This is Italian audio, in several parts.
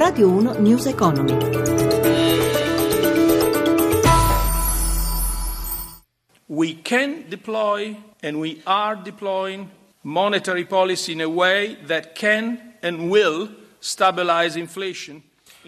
Radio 1 News Economy. We can deploy and we are deploying monetary policy in a way that can and will stabilize inflation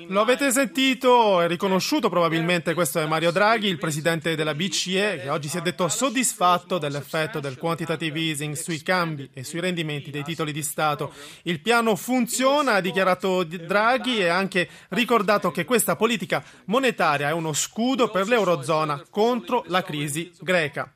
lo avete sentito e riconosciuto probabilmente, questo è Mario Draghi, il presidente della BCE, che oggi si è detto soddisfatto dell'effetto del quantitative easing sui cambi e sui rendimenti dei titoli di Stato. Il piano funziona, ha dichiarato Draghi e ha anche ricordato che questa politica monetaria è uno scudo per l'Eurozona contro la crisi greca.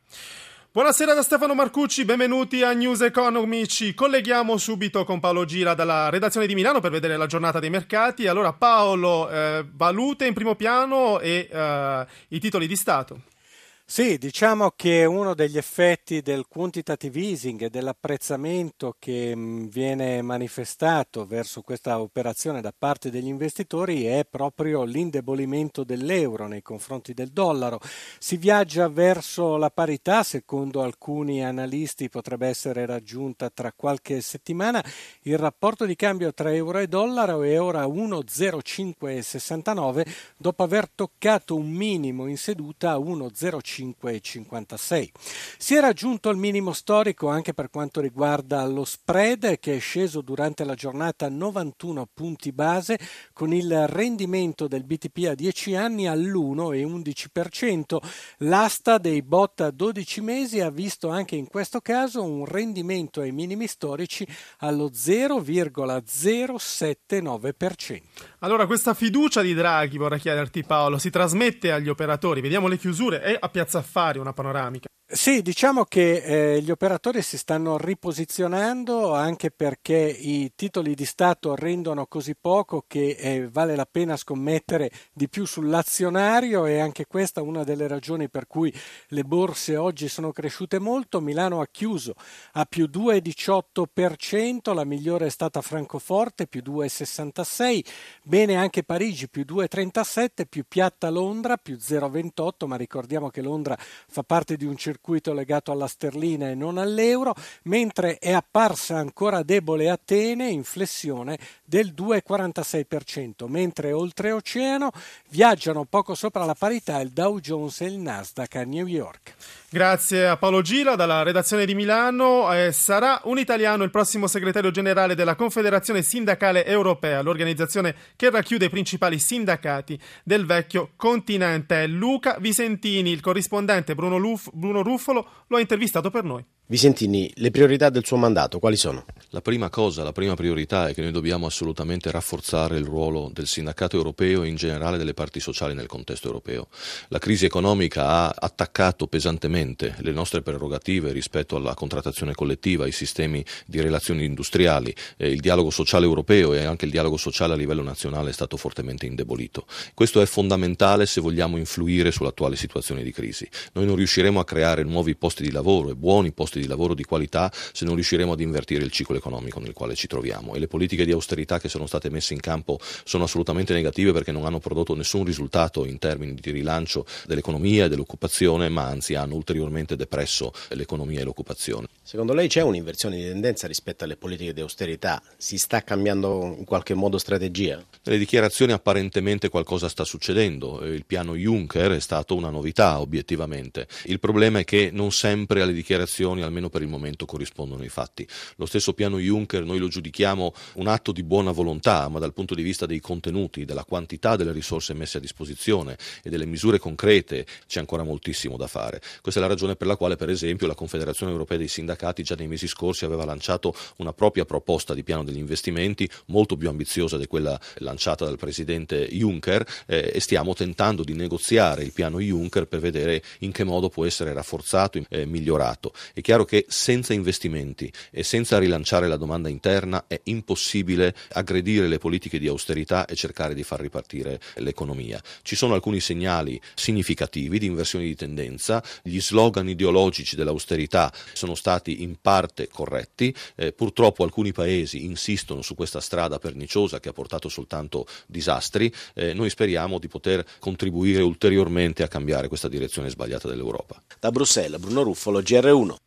Buonasera da Stefano Marcucci, benvenuti a News Economy. Ci colleghiamo subito con Paolo Gira dalla redazione di Milano per vedere la giornata dei mercati. Allora Paolo, eh, valute in primo piano e eh, i titoli di Stato. Sì, diciamo che uno degli effetti del quantitative easing e dell'apprezzamento che mm, viene manifestato verso questa operazione da parte degli investitori è proprio l'indebolimento dell'euro nei confronti del dollaro. Si viaggia verso la parità, secondo alcuni analisti potrebbe essere raggiunta tra qualche settimana. Il rapporto di cambio tra euro e dollaro è ora 1,0569 dopo aver toccato un minimo in seduta a 1,05 5,56. Si è raggiunto il minimo storico anche per quanto riguarda lo spread che è sceso durante la giornata a 91 punti base con il rendimento del BTP a 10 anni all'1,11%. L'asta dei bot a 12 mesi ha visto anche in questo caso un rendimento ai minimi storici allo 0,079%. Allora, questa fiducia di Draghi, vorrei chiederti Paolo, si trasmette agli operatori? Vediamo le chiusure e a Piazza Affari una panoramica. Sì, diciamo che eh, gli operatori si stanno riposizionando anche perché i titoli di Stato rendono così poco che eh, vale la pena scommettere di più sull'azionario e anche questa è una delle ragioni per cui le borse oggi sono cresciute molto. Milano ha chiuso a più 2,18%, la migliore è stata Francoforte più 2,66%, bene anche Parigi più 2,37%, più piatta Londra più 0,28%, ma ricordiamo che Londra fa parte di un circuito circuito legato alla sterlina e non all'euro, mentre è apparsa ancora debole Atene in flessione del 2,46%, mentre oltreoceano viaggiano poco sopra la parità il Dow Jones e il Nasdaq a New York. Grazie a Paolo Gira dalla redazione di Milano. Eh, sarà un italiano il prossimo segretario generale della Confederazione Sindacale Europea, l'organizzazione che racchiude i principali sindacati del vecchio continente. Luca Visentini, il corrispondente Bruno, Luf, Bruno Ruffolo, lo ha intervistato per noi. Visentini, le priorità del suo mandato quali sono? La prima cosa, la prima priorità è che noi dobbiamo assolutamente rafforzare il ruolo del sindacato europeo e in generale delle parti sociali nel contesto europeo. La crisi economica ha attaccato pesantemente le nostre prerogative rispetto alla contrattazione collettiva, ai sistemi di relazioni industriali. Eh, il dialogo sociale europeo e anche il dialogo sociale a livello nazionale è stato fortemente indebolito. Questo è fondamentale se vogliamo influire sull'attuale situazione di crisi. Noi non riusciremo a creare nuovi posti di lavoro e buoni posti posti di lavoro di qualità se non riusciremo ad invertire il ciclo economico nel quale ci troviamo e le politiche di austerità che sono state messe in campo sono assolutamente negative perché non hanno prodotto nessun risultato in termini di rilancio dell'economia e dell'occupazione ma anzi hanno ulteriormente depresso l'economia e l'occupazione. Secondo lei c'è un'inversione di tendenza rispetto alle politiche di austerità? Si sta cambiando in qualche modo strategia? Nelle dichiarazioni apparentemente qualcosa sta succedendo, il piano Juncker è stato una novità obiettivamente. Il problema è che non sempre alle dichiarazioni almeno per il momento corrispondono i fatti. Lo stesso piano Juncker noi lo giudichiamo un atto di buona volontà, ma dal punto di vista dei contenuti, della quantità delle risorse messe a disposizione e delle misure concrete c'è ancora moltissimo da fare. Questa è la ragione per la quale, per esempio, la Confederazione Europea dei Sindacati già nei mesi scorsi aveva lanciato una propria proposta di piano degli investimenti molto più ambiziosa di quella lanciata dal presidente Juncker eh, e stiamo tentando di negoziare il piano Juncker per vedere in che modo può essere rafforzato e eh, migliorato. È chiaro che senza investimenti e senza rilanciare la domanda interna è impossibile aggredire le politiche di austerità e cercare di far ripartire l'economia. Ci sono alcuni segnali significativi di inversione di tendenza, gli slogan ideologici dell'austerità sono stati in parte corretti, eh, purtroppo alcuni paesi insistono su questa strada perniciosa che ha portato soltanto disastri, eh, noi speriamo di poter contribuire ulteriormente a cambiare questa direzione sbagliata dell'Europa. Da Bruxelles, Bruno Ruffolo, GR1.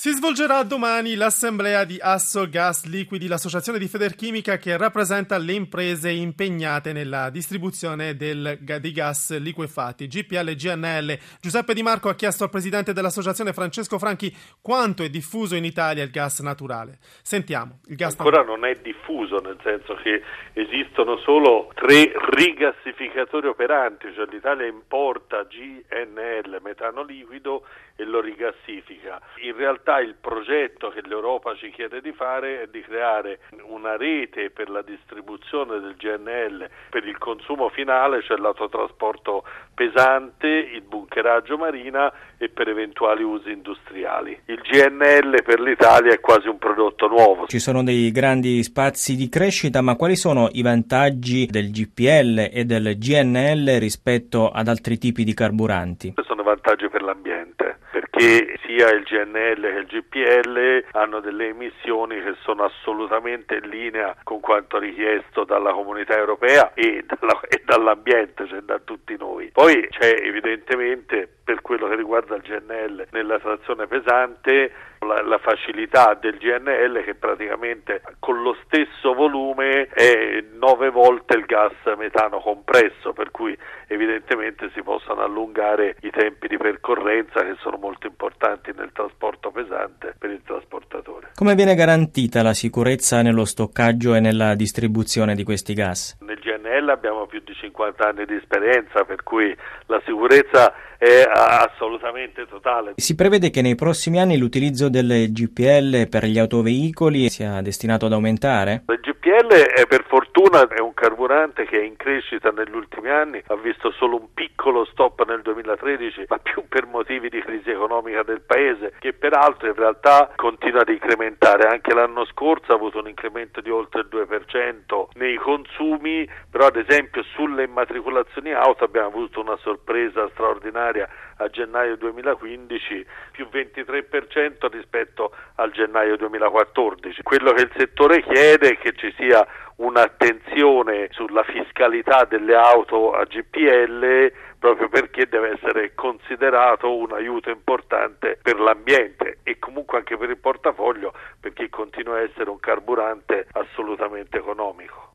Si svolgerà domani l'assemblea di Asso Gas Liquidi, l'associazione di Federchimica che rappresenta le imprese impegnate nella distribuzione del, di gas liquefatti. GPL GNL. Giuseppe Di Marco ha chiesto al presidente dell'associazione Francesco Franchi quanto è diffuso in Italia il gas naturale. Sentiamo. Il gas Ancora naturale. non è diffuso, nel senso che esistono solo tre rigassificatori operanti, cioè l'Italia importa GNL, metano liquido, e lo rigassifica. In realtà il progetto che l'Europa ci chiede di fare è di creare una rete per la distribuzione del GNL per il consumo finale, cioè l'autotrasporto pesante, il bunkeraggio marina e per eventuali usi industriali. Il GNL per l'Italia è quasi un prodotto nuovo. Ci sono dei grandi spazi di crescita, ma quali sono i vantaggi del GPL e del GNL rispetto ad altri tipi di carburanti? Sono vantaggi per l'ambiente perché sia il GNL che il GPL hanno delle emissioni che sono assolutamente in linea con quanto richiesto dalla comunità europea e, dalla, e dall'ambiente, cioè da tutti noi. Poi c'è evidentemente per quello che riguarda il GNL nella trazione pesante la, la, facilità del GNL che praticamente con lo stesso volume è nove volte il gas metano compresso per cui evidentemente si possono allungare i tempi di percorrenza che sono molto importanti nel trasporto pesante per il trasportatore. Come viene garantita la sicurezza nello stoccaggio e nella distribuzione di questi gas? Nel GNL abbiamo più di 50 anni di esperienza per cui la sicurezza è assolutamente totale. Si prevede che nei prossimi anni l'utilizzo del GPL per gli autoveicoli sia destinato ad aumentare? Il GPL è per fortuna è un carburante che è in crescita negli ultimi anni, ha visto solo un piccolo stop nel 2013, ma più per motivi di crisi economica del paese, che peraltro in realtà continua ad incrementare. Anche l'anno scorso ha avuto un incremento di oltre il 2% nei consumi, però ad esempio sulle immatricolazioni auto abbiamo avuto una sorpresa straordinaria a gennaio 2015 più 23% rispetto al gennaio 2014. Quello che il settore chiede è che ci sia un'attenzione sulla fiscalità delle auto a GPL proprio perché deve essere considerato un aiuto importante per l'ambiente e comunque anche per il portafoglio perché continua a essere un carburante assolutamente economico.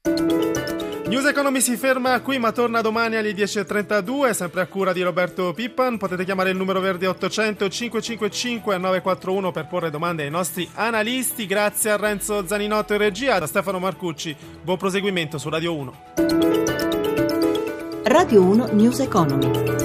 News Economy si ferma qui ma torna domani alle 10.32, sempre a cura di Roberto Pippan. Potete chiamare il numero verde 800 555 941 per porre domande ai nostri analisti. Grazie a Renzo Zaninotto in regia, da Stefano Marcucci. Buon proseguimento su Radio 1. Radio 1 News Economy.